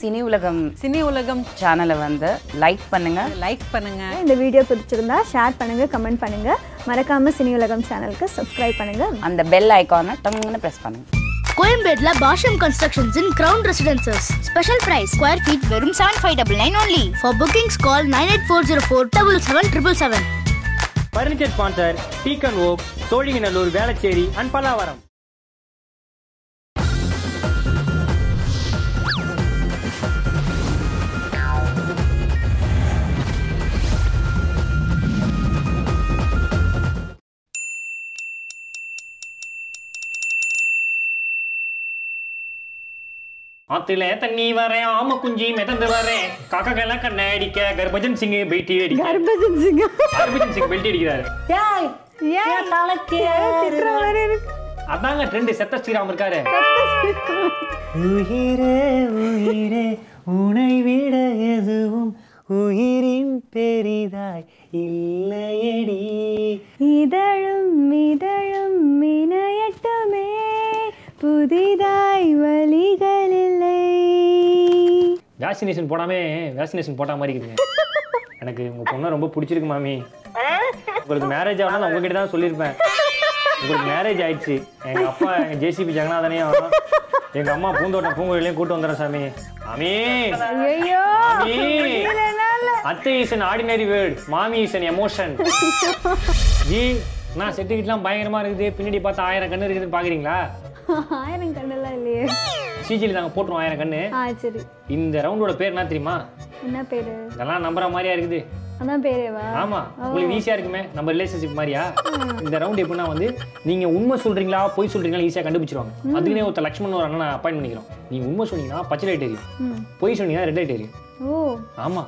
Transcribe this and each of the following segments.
Cine உலகம் cine உலகம் சேனலை வந்து லைக் பண்ணுங்க. லைக் பண்ணுங்க. இந்த வீடியோ பிடிச்சிருந்தா ஷேர் பண்ணுங்க கமெண்ட் பண்ணுங்க. மறக்காம சினி உலகம் சேனலுக்கு சப்ஸ்கிரைப் பண்ணுங்க. அந்த பெல் ஐக்கானை டங்குன்னு ப்ரெஸ் பண்ணுங்க. கோயம்பேட்ல Bashyam constructions in ground residences special price square feet வெறும் seven five double nine only for bookings call nine eight four zero four double seven triple seven furniture sponsor deacon okay Sholinganallur Velachery and Pallavaram ஆத்துல தண்ணி வரேன் ஆம குஞ்சி மிதந்து வரேன் காக்காக்கெல்லாம் கண்ண அடிக்க கர்பஜன் சிங் பெல்ட்டி அடிக்க ஹர்பஜன் சிங். கர்பஜன் சிங் பெல்ட்டி அடிக்கிறாரு. ஏய் ஏன் தலைக்கு திட்டுற மாதிரி இருக்கு அதாங்க ட்ரெண்ட் செத்த ஸ்ரீராம் இருக்காரு. உயிரே உயிரே உனை விட எதுவும் உயிரின் பெரிதாய் இல்லையடி. இதழும் இதழும் இணையட்டுமே புதிதாய் வழிகள் இல்லை வேக்சினேஷன் போடாமே வேக்சினேஷன் போட்ட மாதிரி இருக்குதுங்க எனக்கு உங்க பொண்ணை ரொம்ப பிடிச்சிருக்கு மாமி. உங்களுக்கு மேரேஜ் ஆகணும் நான் உங்ககிட்ட தான் சொல்லியிருப்பேன். உங்களுக்கு மேரேஜ் ஆயிடுச்சு. எங்க அப்பா எங்க ஜேசிபி ஜெகநாதனையும் எங்க அம்மா பூந்தோட்டம் பூங்குழிலையும் கூட்டு வந்துடுறேன் சாமி. மாமி. அத்தை இஸ் an ஆர்டினரி வேர்ட் மாமி இஸ் an எமோஷன் ஜி நான் செட்டுக்கிட்டலாம் பயங்கரமா இருக்குது. பின்னாடி பார்த்தா ஆயிரம் கண்ணு இருக்குதுன்னு பாக்குறீங்களா? ஆயிரம் கண்ணெல்லாம் இல்லையே. சிஜியில் நாங்கள் போட்டுருவோம் ஆயிரம் கண்ணு. ஆ சரி. இந்த ரவுண்டோட பேர் என்ன தெரியுமா? என்ன பேரு? இதெல்லாம் நம்புற மாதிரியா இருக்குது. அதான் பேரேவா? ஆமா உங்களுக்கு ஈஸியா இருக்குமே நம்ம ரிலேஷன்ஷிப் மாதிரியா? இந்த ரவுண்ட் எப்படின்னா வந்து நீங்க உண்மை சொல்றீங்களா பொய் சொல்றீங்களா ஈஸியா கண்டுபிடிச்சிருவாங்க. அதுக்குனே ஒருத்தர் லக்ஷ்மண் ஒரு அண்ணன் அப்பாயின் பண்ணிக்கிறோம். நீங்க உண்மை சொன்னீங்கன்னா பச்சை லைட் எரியும். பொய் சொன்னீங்கன்னா ரெட் லைட் எரியும். ஓ. ஆமா.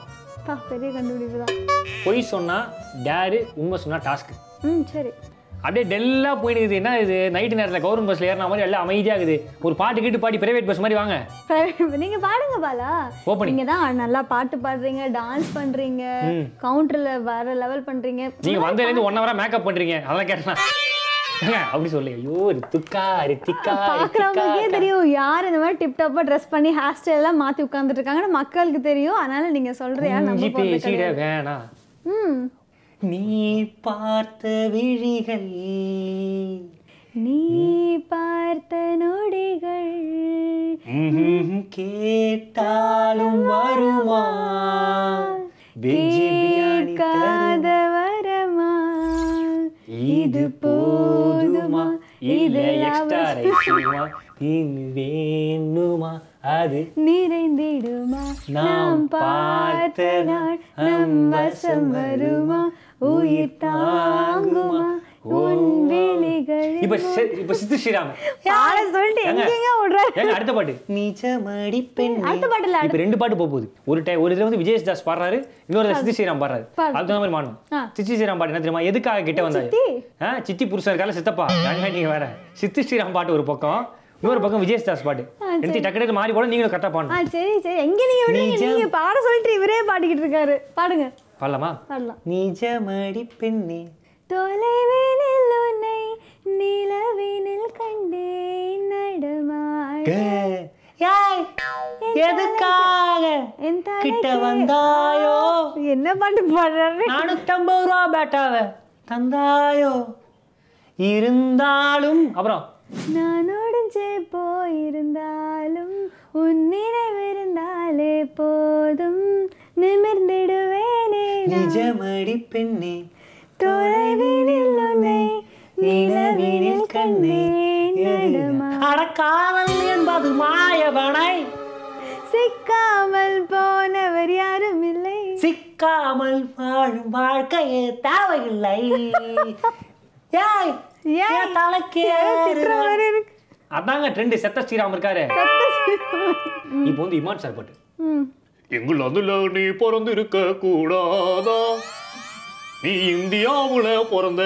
பெரிய கண்டுபிடிப்பு தான் பொய் சொன்னா டேரு உண்மை சொன்னா டாஸ்க் ம் சரி. அப்படியே டெல்லா போயிட்டு இருக்குது. என்ன இது? நைட்டு நேரத்தில் கவர்மெண்ட் பஸ்ல ஏறின மாதிரி எல்லாம் அமைதியா இருக்குது. ஒரு பாட்டு கேட்டு பாடி பிரைவேட் பஸ் மாதிரி வாங்க. நீங்க பாடுங்க பாலா. Opening. நீங்க தான் நல்லா பாட்டு பாடுறீங்க டான்ஸ் பண்றீங்க கவுண்டர்ல வேற லெவல் பண்றீங்க. நீங்க வந்ததுலேருந்து ஒன் ஹவரா மேக்கப் பண்றீங்க. அதெல்லாம் கேட்டேன். அப்படி சொல்லி. ஐயோ ரித்துக்கா ரித்திகா பாக்குறவங்களுக்கே தெரியும். யார் இந்த மாதிரி டிப் டாப்பா ட்ரெஸ் பண்ணி ஹேர் ஸ்டைல் எல்லாம் மாத்தி உட்கார்ந்துட்டு இருக்காங்கன்னு மக்களுக்கு தெரியும். அதனால நீங்க சொல்றியா நம்ம பேசிட. வேணாம். ம். நீ பார்த்த விழிகள் நீ பார்த்த நொடிகள் கேட்டாலும் வருமா? வெஜ்ஜி பிரியாணி காத தருமா? வரமா இது போதுமா? இது வேணுமா? அது நிறைந்திடுமா? நாம் பார்த்த நாள் நம் வசம் வருமா? உயிர் தாங்குமா? உன் விழிகளில் இப்ப சி- இப்ப சித்து ஸ்ரீராம் சொல்லிட்டு எங்கெங்க அடுத்த பாட்டு. நிஜமடி பெண் அடுத்த பாட்டுல இப்ப ரெண்டு பாட்டு போக போகுது. ஒரு டை ஒரு இதுல வந்து விஜய் தாஸ் பாடுறாரு இன்னொரு சித்தி ஸ்ரீராம் பாடுறாரு. பாடு. அதுக்கு மாதிரி ஆ. சித்தி ஸ்ரீராம் பாட்டு என்ன தெரியுமா? எதுக்காக கிட்ட வந்தாரு? சித்தி? புருஷன் இருக்கால சித்தப்பா. ஏங்க நீங்க வேற. சித்தி ஸ்ரீராம் பாட்டு ஒரு பக்கம் இன்னொரு பக்கம் விஜய் தாஸ் பாட்டு. எடுத்து டக்கு டக்கு மாறி போட நீங்களும் கரெக்டா பாடணும். சரி சரி. எங்க நீங்க. நீங்க பாட சொல்லிட்டு இவரே பாடிக்கிட்டு இருக்காரு. பாடுங்க. பாடலாமா? நிஜமடி பெண்ணே. தொலைவினில் உன்னை நிலவினில் கண்டேன் நடமாட. எதுக்காக கிட்ட வந்தாயோ? என்ன பாட்டு பாடுறாரு? நானூத்தம்பது ரூபா பேட்டாவ. தந்தாயோ? இருந்தாலும். அப்புறம்? நான் ஒடிஞ்சே போயிருந்தாலும் உன் நினைவிருந்தாலே போதும். நிமிர்ந்திடுவேனே. நிஜமடி பெண்ணே தொலைவினில் உன்னை நிலவினில் கண்டேன் நடமா. அடக்காதல் என்பது மாயவனை. சிக்காமல் போனவர் யாரும் இல்லை. சிக்காமல் வாழும் வாழ்க்கையே தேவையில்லை. ஏய் ஏன் தலைக்கு. அதாங்க ட்ரெண்ட் செத்த ஸ்ரீராம் இருக்காரு. இப்போ வந்து இமான் சார் பாட்டு. அதுல நீ பிறந்து இருக்க கூடாதா? நீ இந்தியாவுல பிறந்த.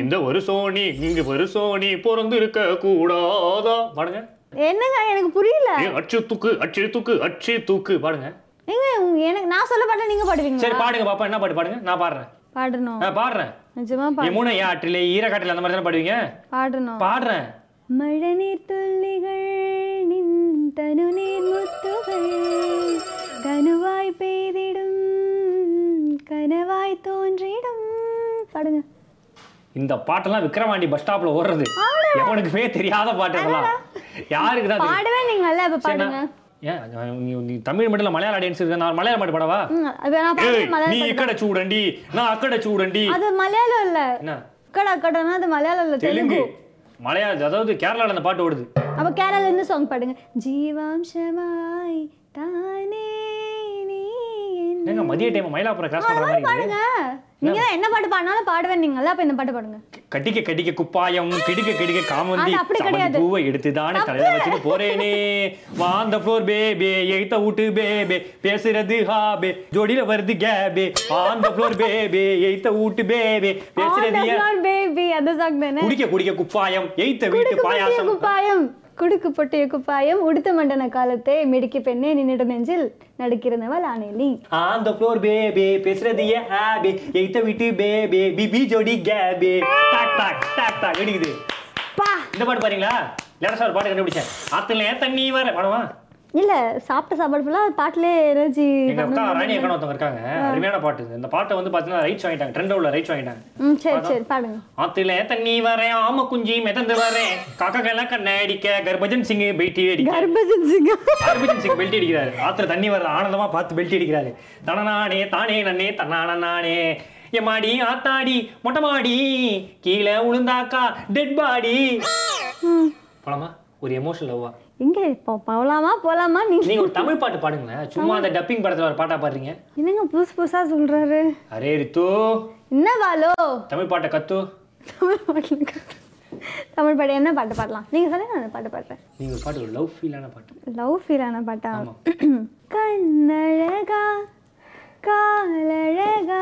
இந்த வருஷம் நீ இங்க வருஷம் நீ பிறந்து இருக்க கூடாதா? பாடுங்க. என்னங்க எனக்கு புரியல. அச்சு தூக்கு அச்சு தூக்கு அச்சு தூக்கு பாடுங்க. ஏங்க எனக்கு நான் சொல்ல பாட்டா நீங்க பாடுவீங்களா? சரி பாடுங்க பாப்பா என்ன பாட்டு? பாடுங்க. நான் பாடுறேன். பாடணும். நான் பாடுறேன். நிஜமா பாடு. யமுனை ஏன் ஆற்றிலே ஈரக்காட்டில் அந்த மாதிரி தானே பாடுவீங்க? பாடணும். பாடுறேன். மழை நீர் துள்ளிகள் நின் தனு நீர் முத்துகள். கனவாய் பெய்திடும் கனவாய் தோன்றிடும் பாடுங்க இந்த பாட்டெல்லாம் விக்ரமாண்டி பஸ் ஸ்டாப்ல ஓடுறது. எவனுக்கு தெரியாத பாட்டு இதெல்லாம். யாருக்கு தான் பாடவே நீங்க நல்லா இப்ப பாடுங்க தமிழ் மட்டும் மலையாள ஆடியன்ஸ் நான் மலையாள பாட்டு பாடவா நீ இக்கட சூடண்டி நான் அக்கட சூடண்டி. அது மலையாளம் இல்ல. அக்கட அக்கடனா அது மலையாளம் இல்ல தெலுங்கு. மலையாளம் அதாவது கேரளால அந்த பாட்டு ஓடுது. அப்ப கேரளால இருந்து சாங் பாடுங்க? ஜீவாம்சமாய் தானே என்னங்க மதிய டைம் மயிலாப்புறம் கிராஸ் பண்ற மாதிரி பாடுங்க நீங்க என்ன பாட்டு பாடினாலும் பாடுவேன் நீங்கல்ல அப்ப இந்த பாட்டு பாடுங்க. கட்டிக்க கட்டிக்க குப்பாயம் கிடிக்க கிடிக்க காமந்தி அப்படி கிடையாது. பூவை எடுத்து தானே தலையில வச்சுட்டு போறேனே. வாந்த ஃப்ளோர் பேபே எய்த்த விட்டு பேபே பேசுறது ஹாபே ஜோடியில வருது கேபே. ஆந்த ஃப்ளோர் பேபே எய்த்த விட்டு பேபே பேசுறது? பேபி அந்த சாங் தானே? குடிக்க குடிக்க குப்பாயம் எய்த்த வீட்டு குடுக்கு பாயாசம். குப்பாயம். குடுக்கு பொட்டிய குப்பாயம் உடுத்த மண்டன காலத்தை மிடிக்கு பெண்ணே நின்னிட நெஞ்சில் நடுக்கிறனவள் ஆனேலி. ஆந்த ஃப்ளோர் பேபே பேசுறது ஏன் ஹாபே எய்த்த வீட்டு பேபே பிபி ஜோடி கேபே. டாக் டாக் டாக் டாக் அடிக்குது பா. இந்த பாட்டு பாருங்களா லேட்டஸ்டா ஒரு பாட்டு கண்டுபிடிச்சேன் ஆத்துல தண்ணி வர பாடவா இல்ல சாப்பிட்ட சாப்பாடு ஃபுல்லா பாட்டுலே எனர்ஜி ராணி அக்கா ஒருத்தவங்க இருக்காங்க. அருமையான பாட்டு. இந்த பாட்டை வந்து பாத்தீங்கன்னா ரைட்ஸ் வாங்கிட்டாங்க. ட்ரெண்ட் உள்ள ரைட்ஸ் வாங்கிட்டாங்க. ம் சரி சரி பாடுங்க. ஆத்துல தண்ணி வரேன் ஆம குஞ்சி மிதந்து வரேன். காக்காக்கெல்லாம் கண்ணை அடிக்க கர்பஜன் சிங் பெல்ட்டி அடிக்க. ஹர்பஜன் சிங். கர்பஜன் சிங் பெல்ட்டி அடிக்கிறாரு. ஆத்துல தண்ணி வர ஆனந்தமா பார்த்து பெல்ட்டி அடிக்கிறாரு. தனநானே தானே நன்னே தன்னான நானே. எம்மாடி ஆத்தாடி மொட்டை மாடி கீழே உளுந்தாக்கா டெட் பாடி போலாமா? ஒரு எமோஷனல் லவ்வா எங்க இப்போ போலாமா போலாமா நீங்க? நீங்க ஒரு தமிழ் பாட்டு பாடுங்களேன். சும்மா அந்த டப்பிங் படத்துல ஒரு பாட்டா பாடுறீங்க. என்னங்க புதுசு புதுசா சொல்றாரு? அரே ரித்து. என்ன பாலோ தமிழ் பாட்டை கத்து. தமிழ் பாட்டு தமிழ் பாட்டு என்ன பாட்டு பாடலாம்? நீங்க சொல்லுங்க நான் பாட்டு பாடுறேன். நீங்க பாட்டு லவ் ஃபீலான பாட்டு. லவ் ஃபீலான பாட்டா. கண்ணழகா காலழகா.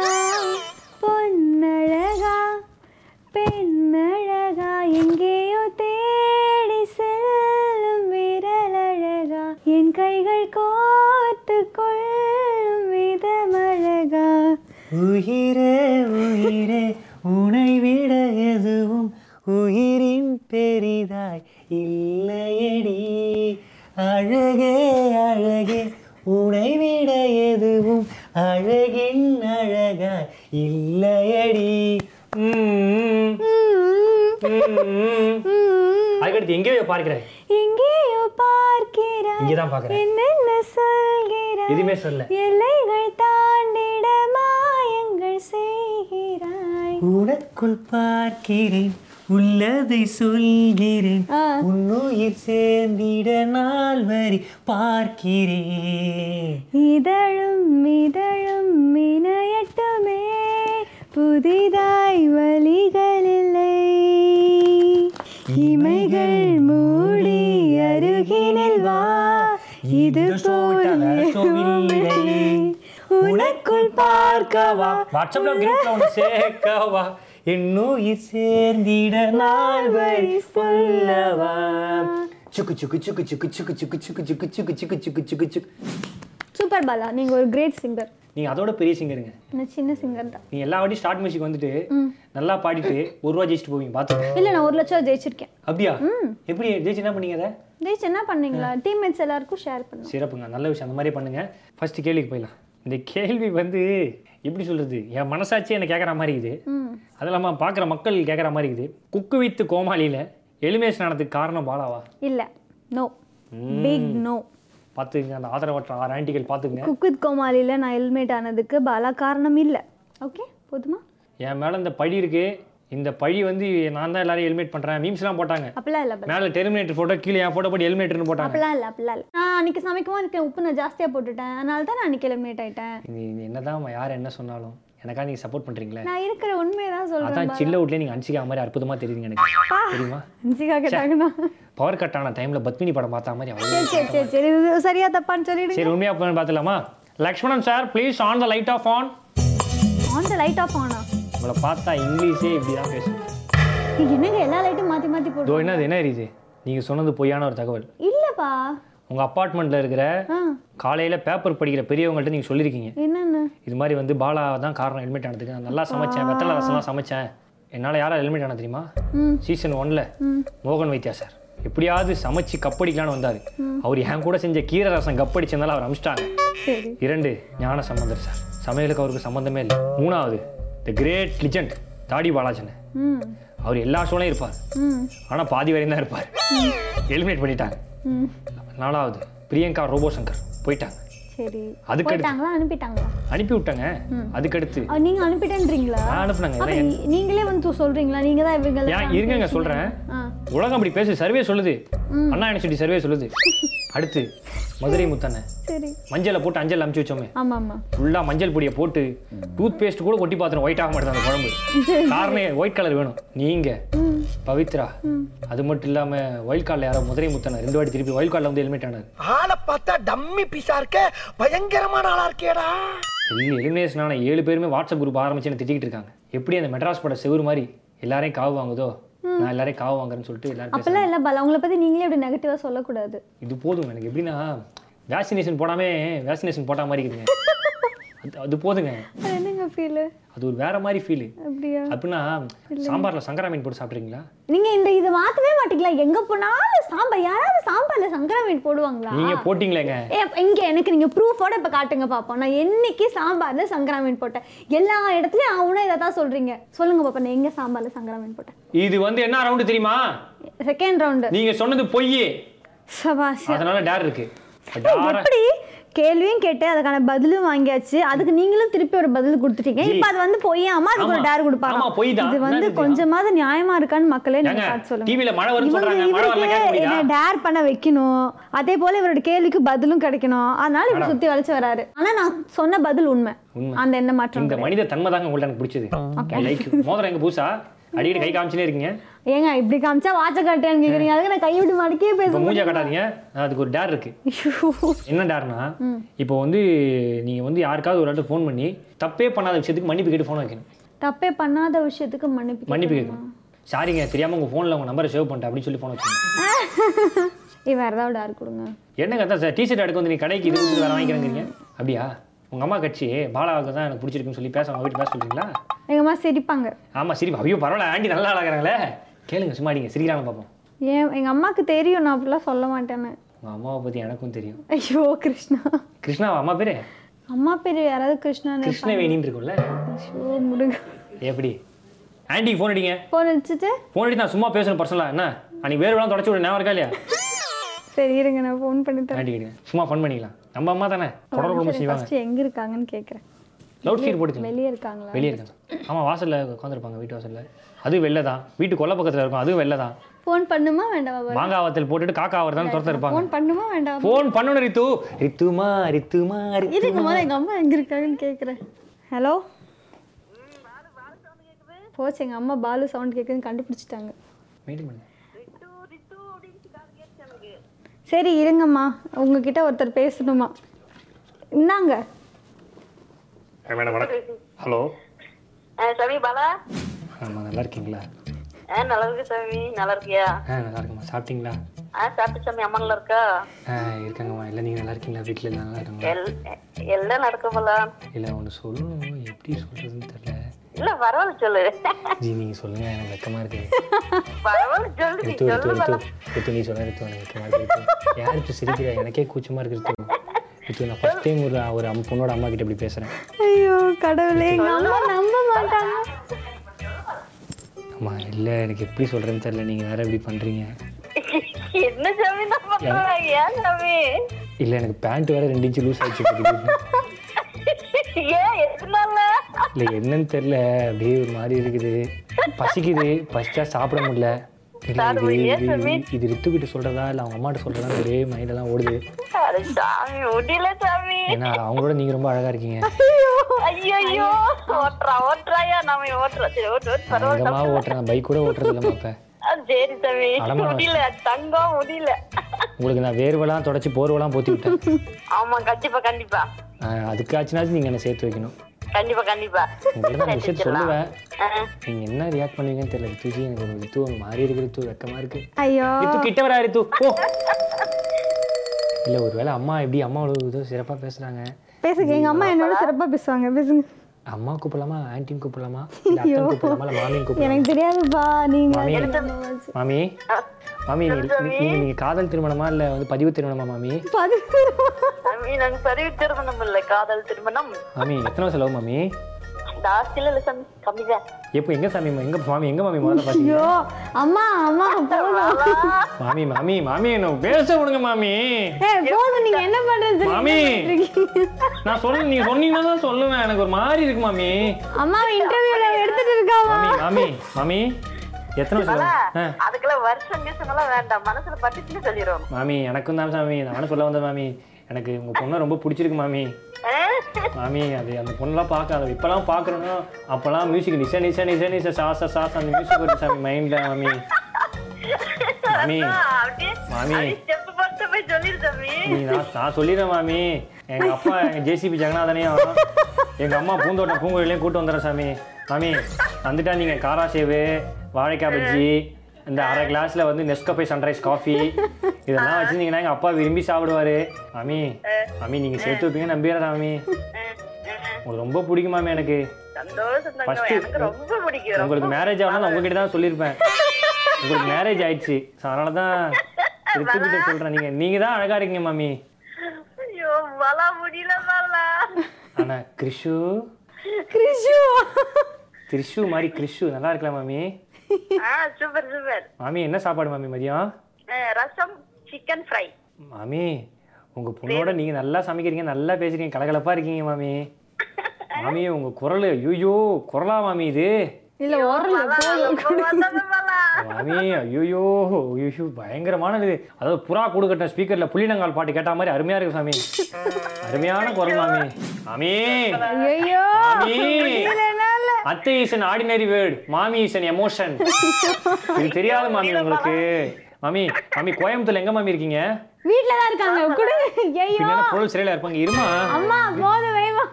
பார்க்கிறாய் இங்கதான் பார்க்கிறேன் என்னென்ன சொல்கிறாய்? எதுவுமே சொல்ல எல்லைகள் தாண்டிட மாயங்கள் செய்கிறாய். உனக்குள் பார்க்கிறேன் உள்ளதை சொல்கிறேன். உன்னுயிர் சேர்ந்திட நாள் வரி பார்க்கிறேன். இதழும் இதழும் இணையட்டுமே புதிதாய் வழிகள் இது. உனக்குள் பார்க்கவா வாட்ஸ்அப்ல குரூப்ல ஒன்று சேர்க்கவா என்னுயிர் சேர்ந்திட நாள் சொல்லவா சுக்கு சுக்கு சுக்கு சுக்கு சுக்கு சுக்கு சுக்கு சுக்கு சுக்கு சுக்கு சுக்கு சுக்கு சுக்கு சூப்பர் பாலா நீங்க ஒரு கிரேட் சிங்கர் நீங்க அதோட பெரிய சிங்கருங்க நான் சின்ன சிங்கர் தான் நீங்க எல்லா வாட்டி ஸ்டார்ட் மியூசிக் வந்துட்டு நல்லா பாடிட்டு ஒரு ரூபா ஜெயிச்சுட்டு போவீங்க பார்த்துக்கோங்க இல்ல நான் ஒரு லட்சம் ஜெயிச்சிருக்கேன் அப்படியா எப்படி ஜெயிச்சு என்ன பண்ணீங்க அதை ஜெயிச்சு என்ன பண்ணீங்களா? டீம்மேட்ஸ் எல்லாருக்கும் ஷேர் பண்ணுங்க. சிறப்புங்க. நல்ல விஷயம். அந்த மாதிரி பண்ணுங்க. ஃபர்ஸ்ட் கேள்விக்கு போயிடலாம். இந்த கேள்வி வந்து எப்படி சொல்றது? என் மனசாட்சி எனக்கு கேட்குற மாதிரி இருக்குது. அது இல்லாமல் பார்க்குற மக்கள் கேட்குற மாதிரி இருக்குது. குக்கு வித்து கோமாளியில் எலிமினேஷன் ஆனதுக்கு காரணம் பாலாவா? இல்ல. நோ பிக் நோ பார்த்துங்க அந்த ஆதரவற்ற ஆறு ஆண்டிகள் பார்த்துங்க குக்குத் கோமாளியில் நான் ஹெல்மெட் ஆனதுக்கு பாலா காரணம் இல்லை. ஓகே போதுமா? என் மேலே இந்த பழி இருக்கு. இந்த பழி வந்து நான் தான் எல்லாரையும் ஹெல்மெட் பண்ணுறேன் மீம்ஸ்லாம் போட்டாங்க. அப்படிலாம் இல்லை மேலே டெர்மினேட்டர் ஃபோட்டோ கீழே என் ஃபோட்டோ போட்டு ஹெல்மெட்னு போட்டாங்க. அப்படிலாம் இல்லை அப்படிலாம் இல்லை. நான் அன்னைக்கு சமைக்கவும் எனக்கு உப்பு நான் ஜாஸ்தியாக போட்டுட்டேன். அதனால தான் நான் அன்னைக்கு ஹெல்மெட் ஆயிட்டேன். இது என்னதான் யார் என்ன சொன்னாலும்? எனக்கா நீங்கள் சப்போர்ட் பண்ணுறீங்களே நான் இருக்கிற உண்மையை தான் சொல்கிறேன் அதான் சில்ல அவுட்லேயே நீங்கள் அன்சிகா மாதிரி அற்புதமாக தெரியுதுங்க எனக்கு. தெரியுமா? அஞ்சிகா கேட்டாங்கண்ணா பவர் கட் ஆன டைமில் பத்மினி படம் பார்த்த மாதிரி அவ்வளோ சரி சரி சரி சரியா தப்பான்னு சொல்லிடுங்க. சரி உண்மையாக போய் பார்த்துலாமா Lakshmanan sir please on the light off on on the light off ஆனா உங்களை பார்த்தா இங்கிலீஷே இப்படி தான் பேசும். நீங்க என்னங்க எல்லா லைட்டும் மாற்றி மாற்றி இதோ போட்டு என்னது என்ன இது நீங்கள் சொன்னது பொய்யான ஒரு தகவல். இல்லைப்பா. உங்கள் அப்பார்ட்மெண்ட்டில் இருக்கிற காலையில் பேப்பர் படிக்கிற பெரியவங்கள்ட்ட நீங்கள் சொல்லியிருக்கீங்க என்னன்னு? இது மாதிரி வந்து பாலா தான் காரணம் ஹெல்மெட் ஆனதுக்கு. நான் நல்லா சமைச்சேன். வெத்தலை ரசம்லாம் சமைச்சேன். என்னால் யாரா ஹெல்மெட் ஆன தெரியுமா? சீசன் ஒன்ல மோகன் வைத்தியா சார். எப்படியாவது சமைச்சு கப்படிக்கலான்னு வந்தார். அவர் என் கூட செஞ்ச கீரை ரசம் கப்படிச்சிருந்தாலும் அவர் அமிச்சிட்டாங்க சரி. இரண்டு ஞான சம்பந்தர் சார். சமையலுக்கு அவருக்கு சம்பந்தமே இல்லை. மூணாவது த கிரேட் லிஜெண்ட் தாடி பாலாஜன். அவர் எல்லா ஷோலையும் இருப்பார். ஆனால் பாதி வரையும் தான் இருப்பார். எலிமினேட் பண்ணிட்டாங்க. நாலாவது பிரியங்கா ரோபோ சங்கர் போயிட்டாங்க. சரி. அதுக்கு அடுத்து- போயிட்டாங்களா? அனுப்பிட்டாங்களா? அனுப்பி விட்டாங்க. அதுக்கடுத்து நீங்க அனுப்பிட்டேன்றீங்களா? அனுப்புனாங்க. நீங்களே வந்து சொல்றீங்களா? நீங்க தான் இருங்கங்க சொல்கிறேன் ஆ. உலகம் அப்படி பேசு சர்வே சொல்லுது. அண்ணா யூனிவர்சிட்டி சர்வே சொல்லுது. அடுத்து மதுரை முத்தண்ணன் சரி. மஞ்சளை போட்டு அஞ்சல் அமுச்சு வச்சோமே. ஆமா ஆமா ஃபுல்லாக மஞ்சள் பொடியை போட்டு டூத் பேஸ்ட் கூட கொட்டி பார்த்துரும் ஒயிட் ஆக மாட்டேது அந்த குழம்பு. காரணம் ஒயிட் கலர் வேணும். நீங்க பவித்ரா அது மட்டும் இல்லாம ஒயில்ட் கார்டில் யாரோ மதுரை முத்தண்ணன் ரெண்டு வாட்டி திருப்பி ஒயில்ட் கார்டில் வந்து எலிமினேட் ஆனார். ஆளை பார்த்தா டம்மி பீஸா இருக்க. பயங்கரமான ஆளா இருக்கேடா. எல்லி எலிமினேஷன் ஆன ஏழு பேருமே வாட்ஸ்அப் குரூப் ஆரம்பிச்சு என்ன திட்டிக்கிட்டு இருக்காங்க. எப்படி அந்த மெட்ராஸ் பட செவுரு மாதிரி எல்லாரையும் காவு வாங்குதோ? நான் எல்லாரையும் காவு வாங்குறேன்னு சொல்லிட்டு எல்லாரும். அப்பெல்லாம் இல்ல பாலா உங்களை பத்தி நீங்களே இப்படி நெகட்டிவா சொல்லக்கூடாது. இது போதும். எனக்கு எப்படின்னா வேக்சினேஷன் போடாமே வேக்சினேஷன் போட்ட மாதிரி இருக்குங்க அது அது போதுங்க. என்னங்க ஃபீல் அது ஒரு வேற மாதிரி ஃபீல் அப்படியா? அப்படின்னா சாம்பார்ல சங்கரா மீன் போட்டு சாப்பிட்றீங்களா? நீங்க இந்த இதை மாத்தவே மாட்டீங்களா? எங்க போனாலும் சாம்பார் யாராவது சாம்பார்ல சங்கரா மீன் போடுவாங்களா? நீங்க போட்டிங்களேங்க. இங்க எனக்கு நீங்க ப்ரூஃபோட இப்ப காட்டுங்க பாப்போம். நான் என்னைக்கு சாம்பார்ல சங்கரா மீன் போட்டேன்? எல்லா இடத்துலயும் ஆகுனா இதை தான் சொல்றீங்க. சொல்லுங்க பாப்பா நான் எங்க சாம்பார்ல சங்கரா மீன் போட்டேன்? இது வந்து என்ன ரவுண்டு தெரியுமா? செகண்ட் ரவுண்டு நீங்க சொன்னது பொய் சபாஷ். அதனால டேர் இருக்கு. எப்படி? கேள்வியும் கேட்டு அதுக்கான பதிலும் வாங்கியாச்சு. அதுக்கு நீங்களும் திருப்பி ஒரு பதில் கொடுத்துட்டீங்க. இப்போ அது வந்து பொய்யாம அதுக்கு ஒரு. டேர் கொடுப்பாங்க. இது வந்து? கொஞ்சமாவது நியாயமா இருக்கான்னு மக்களே நீங்க பார்த்து சொல்லுங்க. டேர் பண்ண வைக்கணும். அதே போல இவரோட கேள்விக்கு பதிலும் கிடைக்கணும். அதனால இப்படி சுத்தி வளைச்சு வராரு. ஆனா நான் சொன்ன பதில் உண்மை. அந்த என்ன மாற்றம் இந்த மனித தன்மை தாங்க உங்கள்ட்ட எனக்கு பிடிச்சது. மோதிரம் எங்க பூசா அடிக்கடி கை காமிச்சுனே இருக்கீங்க. ஏங்க இப்படி காமிச்சா வாட்ச காட்டேன்னு கேக்குறீங்க. அதுக்கு நான் கைவிட்டு மடக்கியே இப்போ பேச மூஞ்சா காட்டாதீங்க. அதுக்கு ஒரு டேர் இருக்கு. என்ன டேர்னா இப்போ வந்து நீங்க வந்து யாருக்காவது ஒரு இடத்துல ஃபோன் பண்ணி தப்பே பண்ணாத விஷயத்துக்கு மன்னிப்பு கேட்டு ஃபோன் வைக்கணும். தப்பே பண்ணாத விஷயத்துக்கு மன்னிப்பு மன்னிப்பு கேட்கணும்? சாரிங்க தெரியாம உங்க ஃபோன்ல உங்க நம்பரை சேவ் பண்ணிட்டேன் அப்படின்னு சொல்லி ஃபோன் வச்சுக்கணும் ஏ வேற ஏதாவது டேர் கொடுங்க. என்னங்க அதான் சார் டிஷர்ட் எடுக்க வந்து நீ கடைக்கு இது வேற வாங்கிக்கிறேங்கிறீங்க. அப்படியா? உங்க அம்மா கட்சி பாலாவுக்கு தான் எனக்கு பிடிச்சிருக்குன்னு சொல்லி பேச அவங்க வீட்டு பேச சொல்றீங்களா? எங்க அம்மா சிரிப்பாங்க. ஆமா சரி ஐயோ பரவாயில்ல ஆண்டி நல்லா அழகாங்களே கேளுங்க சும்மா அடிங்க. சிரிக்கிறாங்க பார்ப்போம் ஏன் எங்க அம்மாக்கு தெரியும் நான் அப்படிலாம் சொல்ல மாட்டேன்னு. உங்க அம்மாவை பத்தி எனக்கும் தெரியும். ஐயோ கிருஷ்ணா. கிருஷ்ணா அம்மா பேரு? அம்மா பேர் யாராவது கிருஷ்ணான்னு கிருஷ்ணவேணின்னு இருக்கும்ல. ஐயோ முருக எப்படி? ஆண்டிக்கு ஃபோன் அடிங்க. போன் வச்சுட்டு ஃபோன் அடி நான் சும்மா பேசணும் பர்சனலா என்ன? அன்னைக்கு வேறு வேலாம் தொடச்சி விட ஞாபகம் இருக்கா இல்லையா? சரி இருங்க நான் ஃபோன் பண்ணி தரேன். சும்மா ஃபன் பண்ணிக்கலாம். நம்ம அம்மா தானே? தொடர் குடும்பம் செய்வாங்க. ஃபர்ஸ்ட் எங்க இருக்காங்கன்னு கேக்குறேன். லவுட் ஸ்பீக்கர் போட்டுக்கலாம் வெளியே இருக்காங்களா? வெளியே இருக்காங்க. ஆமாம் வாசலில் உட்காந்துருப்பாங்க வீட்டு வாசலில். அது வெளில தான். வீட்டு கொல்லை பக்கத்தில் இருக்கும் அதுவும் வெளில தான். ஃபோன் பண்ணுமா வேண்டாமா மாங்காவத்தில் போட்டுட்டு காக்கா அவர் தான் துரத்த இருப்பாங்க. ஃபோன் பண்ணுமா வேண்டாம் ஃபோன் பண்ணணும் ரித்து. ரித்துமா ரித்துமா ரித்து போது எங்க அம்மா எங்க இருக்காங்கன்னு கேக்குறேன். ஹலோ போச்சு எங்க அம்மா பாலு சவுண்ட் கேக்குதுன்னு கண்டுபிடிச்சிட்டாங்க. மெயின்டைன் பண்ணுங்க சரி இருங்கம்மா. உங்ககிட்ட ஒருத்தர் பேசணுமா? இந்தாங்க. மேடம் வணக்கம். ஹலோ. ஆ, சாமி பாலா? ஆமாம் நல்லா இருக்கீங்களா? ஆ நல்லா இருக்கு சாமி நல்லா இருக்கியா? ஆ நல்லா இருக்குமா சாப்பிட்டீங்களா? ஆ சாப்பிட்டு சாமி. அம்மா நல்லா இருக்கா? ஆ இருக்காங்கம்மா. இல்லை நீங்கள் நல்லா இருக்கீங்களா? வீட்டில் நல்லா இருக்காங்க எல் எல்லாம் நடக்குமல்ல இல்லை ஒன்று சொல்லணும். எப்படி சொல்கிறதுன்னு தெரில இல்ல பரவாயில்ல சொல்லு. ஜி நீங்கள் சொல்லுங்கள் எனக்கு பரவாயில்ல சொல்லு நீ சொல்லு ரித்து நீ ரித்து எனக்கு வெக்கமாக இருக்குது யார் ரித்து சிரிக்கிற? எனக்கே கூச்சமாக இருக்குது ரித்து ரித்து நான் ஃபஸ்ட் டைம் ஒரு பொண்ணோட அம்மா கிட்ட இப்படி பேசுகிறேன் ஐயோ கடவுளே எங்க அம்மா நம்ப மாட்டாங்க. அம்மா இல்லை எனக்கு எப்படி சொல்கிறேன்னு தெரில நீங்கள் வேறு எப்படி பண்ணுறீங்க என்ன சாமி நான் பண்றேன்? ஏன் சாமி? இல்லை எனக்கு பேண்ட் வேறு ரெண்டு இன்ச்சு லூஸ் ஆயிடுச்சு. ஏன் எதனால இல்லை என்னன்னு தெரில அப்படியே ஒரு மாதிரி இருக்குது. பசிக்குது. பசிச்சா சாப்பிட முடியல. இது இது ரித்துக்கிட்ட சொல்கிறதா இல்லை அவங்க அம்மாட்ட சொல்கிறதா ஒரே ஓடுது. சாமி முடியல சாமி. ஏன்னா அவங்களோட நீங்கள் ரொம்ப அழகாக இருக்கீங்க. ஐயோ ஓட்டுறா ஓட்டுறாயா நாம ஓட்டுறா. சரி ஓட்டு ஓட்டு பரவாயில்ல வேகமாக ஓட்டுறேன். பைக் கூட ஓட்டுறது இல்லைம்மா இப்போ. சரி அடமா. முடியல தங்கம் முடியல. உங்களுக்கு நான் வேர்வெல்லாம் தொடச்சி போர்வெல்லாம் போத்தி விட்டேன். ஆமா கண்டிப்பா கண்டிப்பா. அதுக்காச்சுனாச்சும் நீங்கள் என்ன சேர்த்து வைக்கணும். கண்டிப்பா கண்டிப்பா. நான் விஷயத்த சொல்லுவேன். ஆ. நீங்கள் என்ன ரியாக்ட் பண்ணுவீங்கன்னு தெரியல ரித்துஜி எனக்கு ஒரு ரித்து ஒரு மாதிரி இருக்கு ரித்து வெக்கமாக இருக்கு. ஐயோ. ரித்து கிட்ட வரா ரித்து ஓ இல்லை ஒருவேளை அம்மா எப்படி அம்மா அவ்வளோ இதோ சிறப்பாக பேசுகிறாங்க பேசுங்க. எங்க அம்மா என்னோட சிறப்பா பேசுவாங்க. பேசுங்க. அம்மா கூப்பிடலாமா ஆன்ட்டின்னு கூப்பிடலாமா இல்லை அத்தை கூப்பிடலாமா இல்லை மாமின்னு கூப்பிடலாமா? எனக்கு தெரியாதுப்பா நீங்க மாமி. மாமி. நீங்க நீங்க காதல் திருமணமா இல்லை வந்து பதிவு திருமணமா மாமி? பதிவு நாங்க பதிவு திருமணம் இல்ல காதல் திருமணம். மாமி எத்தனை வருஷம் லவ் மாமி? ஜாஸ்தியில இல்ல சாமி கம்மிதான் எப்போ எங்க சாமி எங்க மாமி எங்க மாமி முதல்ல பார்த்தீங்க ஐயோ அம்மா மாமி. மாமி மாமி என்ன பேச விடுங்க மாமி. ஏய் போதும் நீங்க என்ன பண்றது மாமி. நான் சொல்ல நீங்க சொன்னீங்கன்னா தான் சொல்லுவேன். எனக்கு ஒரு மாதிரி இருக்கு மாமி. அம்மா இன்டர்வியூல எடுத்துட்டு இருக்காமா மாமி மாமி மாமி எத்தனை வருஷம் ஆ. அதுக்கெல்லாம் வருஷம் கிசமெல்லாம் வேண்டாம். மனசுல பட்டுச்சுன்னு சொல்லிடுவோம் மாமி எனக்கும் தான் சாமி நானும் சொல்ல வந்தேன் மாமி. எனக்கு உங்க பொண்ணை ரொம்ப பிடிச்சிருக்கு மாமி. மாமி அது அந்த பொண்ணெல்லாம் பார்க்க அதை இப்போலாம் பார்க்குறேன்னா அப்போல்லாம் மியூசிக் நிசா நிசா நிசா நிசா சாசா சாசா அந்த மியூசிக் வருது சாமி மைண்டில் மாமி. மாமி மாமி. நீ நான் நான் சொல்லிடுறேன் மாமி. எங்கள் அப்பா எங்கள் ஜேசிபி ஜெகநாதனையும் எங்கள் அம்மா பூந்தோட்டம் பூங்குழிலையும் கூட்டு வந்துடுறேன் சாமி. மாமி வந்துட்டா நீங்கள் காரா சேவு வாழைக்காய் பஜ்ஜி இந்த அரை கிளாஸில் வந்து நெஸ்கஃபே சன்ரைஸ் காஃபி இதெல்லாம் வச்சுருந்தீங்கன்னா எங்கள் அப்பா விரும்பி சாப்பிடுவாரு. மாமி மாமி நீங்கள் சேர்த்து வைப்பீங்க நம்பிடுறேன் மாமி உங்களுக்கு ரொம்ப பிடிக்கும் மாமி எனக்கு? உங்களுக்கு மேரேஜ் ஆகணும் உங்ககிட்ட தான் சொல்லியிருப்பேன். உங்களுக்கு மேரேஜ் ஆயிடுச்சு. அதனால தான் ரித்துக்கிட்ட சொல்கிறேன் நீங்கள் நீங்கள் தான் அழகாக இருக்கீங்க மாமி. ஆனா கிறிஷு. கிரிஷு திரிஷு மாதிரி கிறிஷு நல்லா இருக்கலாம் மாமி? Super super. மாமி என்ன சாப்பாடு மாமி மதியம்? ரசம் சிக்கன் ஃப்ரை மாமி உங்க பொண்ணோட நீங்க நல்லா சமைக்கிறீங்க நல்லா பேசுறீங்க கலகலப்பா இருக்கீங்க மாமி. மாமி உங்க குரல் ஐயோ குரலா மாமி இது. இல்ல மாமி ஐயோ ஐயோ பயங்கரமானது அதாவது புறா கூடு கட்டின ஸ்பீக்கர்ல புள்ளினங்கால் பாட்டு கேட்ட மாதிரி அருமையா இருக்கு சாமி. அருமையான குரல் மாமி. மாமி. ஐயோ மாமி. அத்தை இஸ் an ஆர்டினரி வேர்ட் மாமி இஸ் an எமோஷன் இது தெரியாது மாமி உங்களுக்கு. மாமி மாமி கோயம்புத்தூர்ல எங்க மாமி இருக்கீங்க? வீட்ல தான் இருக்காங்க. குடு. ஐயோ பொருள் சிறையில இருப்பாங்க. இருமா? அம்மா போதும் வேமா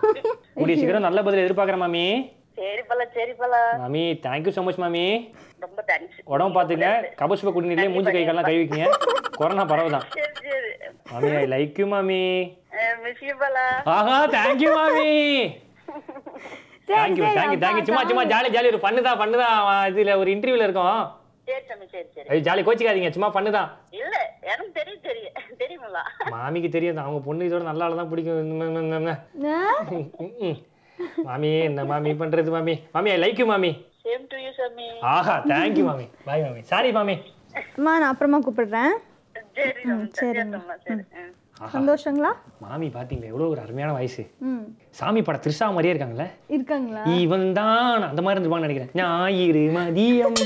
கூடிய சீக்கிரம் நல்ல பதில் எதிர்பார்க்குறேன் மாமி. சரி பல சரி பல. மாமி தேங்க்யூ ஸோ மச் மாமி. ரொம்ப தேங்க்ஸ் உடம்பு பார்த்துங்க. கபசுப குடிநீர்லேயே மூஞ்சி கை கால்லாம் கழுவிக்கிங்க. கொரோனா பரவுதான். சரி சரி. மாமி ஐ லைக் யூ மாமி. மிஸ் யூ பல. ஆஹா தேங்க்யூ மாமி. தேங்க்யூ தேங்க்யூ தேங்க்யூ சும்மா சும்மா ஜாலி ஜாலி ஒரு பண்ணுதான் பண்ணுதான் இதுல ஒரு இன்டர்வியூல இருக்கோம். சரி சாமி சரி சரி. ஐயோ ஜாலி கோச்சிக்காதீங்க சும்மா பண்ணுதான் இல்ல எனக்கு தெரியும் தெரியும் தெரியுமில்ல மாமிக்கு தெரியும் அவங்க பொண்ணு இதோட நல்ல ஆளு தான் பிடிக்கும். மாமி என்ன மாமி பண்றது மாமி? மாமி ஐ லைக் யூ மாமி. சேம் டு யூ சாமி ஆஹா தேங்க்யூ மாமி. பாய் மாமி. சாரி மாமி. அம்மா நான் அப்புறமா கூப்பிடுறேன். சரி சரி அம்மா, சரி ம். சந்தோஷங்களா? மாமி பாத்தீங்களா? எவ்வளவு ஒரு அருமையான வயசு. சாமி பட திருஷா மாதிரியே இருக்காங்கல்ல இருக்காங்களா? இவன் தான் அந்த மாதிரி இருந்துப்பான்னு நினைக்கிறேன். ஞாயிறு மதியம்.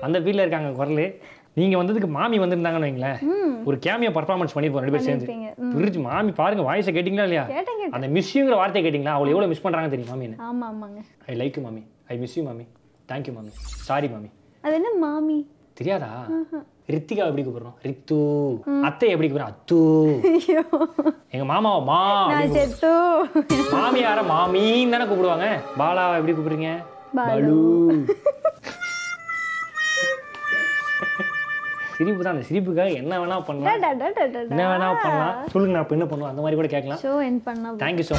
அந்த ஃபீல்ல இருக்காங்க குரல். நீங்க வந்ததுக்கு மாமி வந்திருந்தாங்கன்னு வைங்களேன். ஒரு கேமியா பர்ஃபார்மன்ஸ் பண்ணிருப்போம் ரெண்டு பேரும் சேர்ந்து. பிரிச்சு மாமி பாருங்க வாய்ஸை கேட்டிங்களா இல்லையா? அந்த மிஸ்யூங்கிற வார்த்தை கேட்டிங்களா? அவளை எவ்வளவு மிஸ் பண்றாங்க தெரியும் மாமி ஆமாங்க. ஐ லைக் யூ மாமி. ஐ மிஸ் யூ மாமி. தேங்க்யூ மாமி. சாரி மாமி. அது என்ன மாமி? தெரியாதா? ரித்திகா எப்படி கூப்பிடுறோம் ரித்து. அத்தை எப்படி கூப்பிடுறோம் அத்து. எங்க மாமாவை? மா மாமியார? மாமின்னு தானே கூப்பிடுவாங்க. பாலாவை எப்படி கூப்பிடுறீங்க? பாலு. சிரிப்பு தான். அந்த சிரிப்புக்காக என்ன வேணா பண்ணலாம். என்ன வேணா பண்ணலாம். சொல்லுங்க நான் இப்ப என்ன பண்ணுவோம் அந்த மாதிரி கூட கேட்கலாம். ஷோ என் பண்ண தேங்க்யூ ஸோ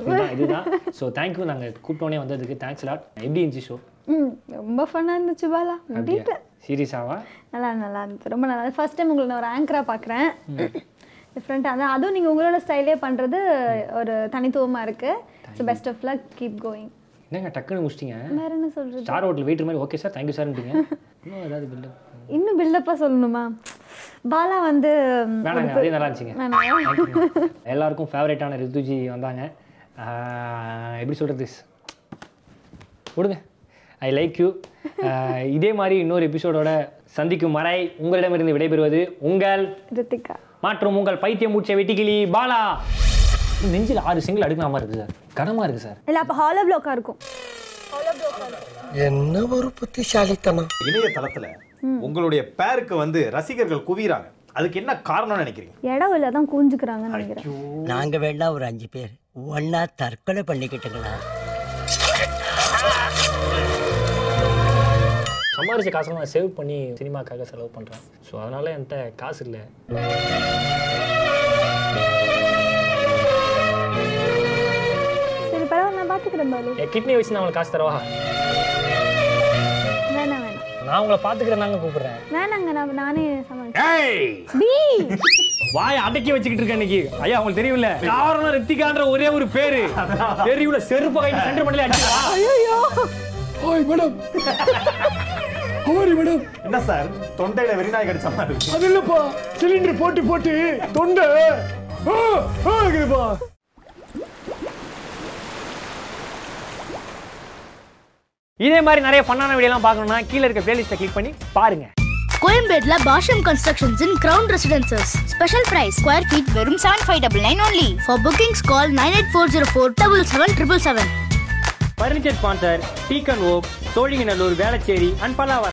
இதுதான் இதுதான். ஸோ தேங்க்யூ நாங்கள் கூப்பிட்டோன்னே வந்ததுக்கு தேங்க்ஸ் லாட் எப்படி இருந்துச்சு ஷோ ம் ரொம்ப ஃபன்னாக இருந்துச்சு பாலா. முடியல சீரியஸாவா நல்லா நல்லா இருந்துச்சு ரொம்ப நல்லா ஃபர்ஸ்ட் டைம் உங்களை நான் ஒரு ஆங்கராக பார்க்குறேன் டிஃப்ரெண்ட்டாக அதான் அதுவும் நீங்கள் உங்களோட ஸ்டைலே பண்ணுறது ஒரு தனித்துவமாக இருக்குது so best of luck keep going என்னங்க டக்குன்னு முடிச்சிட்டிங்க? வேற என்ன சொல்கிறது ஸ்டார் ஹோட்டல் வெயிட்டர் மாதிரி ஓகே சார் தேங்க்யூ சார்ன்றீங்க இன்னும் ஏதாவது பில்டப் இன்னும் பில்டப்பாக சொல்லணுமா? பாலா வந்து வேணாங்க அதே நல்லா இருந்துச்சுங்க. எல்லாருக்கும் ஃபேவரட்டான ரித்துஜி வந்தாங்க. எப்படி சொல்கிறது விடுங்க ஐ லைக் யூ இதே மாதிரி இன்னொரு எபிசோடோட சந்திக்கும் வரை உங்களிடமிருந்து விடைபெறுவது உங்கள் ரித்திகா. மற்றும் உங்கள் பைத்தியம் மூச்சை வெட்டிக்கிளி பாலா. நெஞ்சில் ஆறு சிங்கிள் அடுக்கிற மாதிரி இருக்குது சார். கனமாக இருக்குது சார். இல்லை அப்போ ஹாலோ ப்ளாக்காக இருக்கும். என்ன ஒரு புத்திசாலித்தனம்? இணையதளத்துல உங்களுடைய பேருக்கு வந்து ரசிகர்கள் குவிறாங்க அதுக்கு என்ன காரணம்னு நினைக்கிறீங்க? இடம் இல்லை தான் கூஞ்சுக்கிறாங்கன்னு நினைக்கிறேன். நாங்க வேணா ஒரு அஞ்சு பேர் ஒன்னா தற்கொலை பண்ணிக்கிட்டுங்களா? சம்பாரிச்ச காசை நான் சேவ் பண்ணி சினிமாக்காக செலவு பண்ணுறேன் ஸோ அதனால் என்கிட்ட காசு இல்லை. சரி பரவாயில்ல நான் பார்த்துக்கிறேன் பாலு. என் கிட்னி வச்சு நான் உங்களுக்கு காசு தரவா? வேணாம் வேணாம் நான் உங்களை பார்த்துக்கிறேன் நாங்கள் கூப்பிட்றேன். வேணாங்க நான் நானே சமாளிச்சேன் ஏய்! டி வாயை அடக்கி வச்சுக்கிட்டு இருக்கேன் இன்னைக்கு. ஐயா உங்களுக்கு தெரியும்ல? காரணம் ரித்திகான்ற ஒரே ஒரு பேரு. தெரியும்ல செருப்பு கை சென்டர் பண்ணல அடிச்சா ஓய் மேடம். ஹவாரி மேடம். என்ன சார்? தொண்டையில வெறிநாய் கடிச்ச மாதிரி. அது இல்லப்பா. சிலிண்டர் போட்டு போட்டு தொண்டை. இருக்குதுப்பா. இதே மாதிரி நிறைய ஃபன்னான வீடியோலாம் பார்க்கணும்னா கீழே இருக்க பிளேலிஸ்ட்டை கிளிக் பண்ணி பாருங்க. கோயம்பேட்ல Bashyam constructions in ground residences special price square feet வெறும் seven five double nine only for bookings call nine eight four zero four double seven triple seven furniture sponsor deacon okay Sholinganallur Velachery and Pallavaram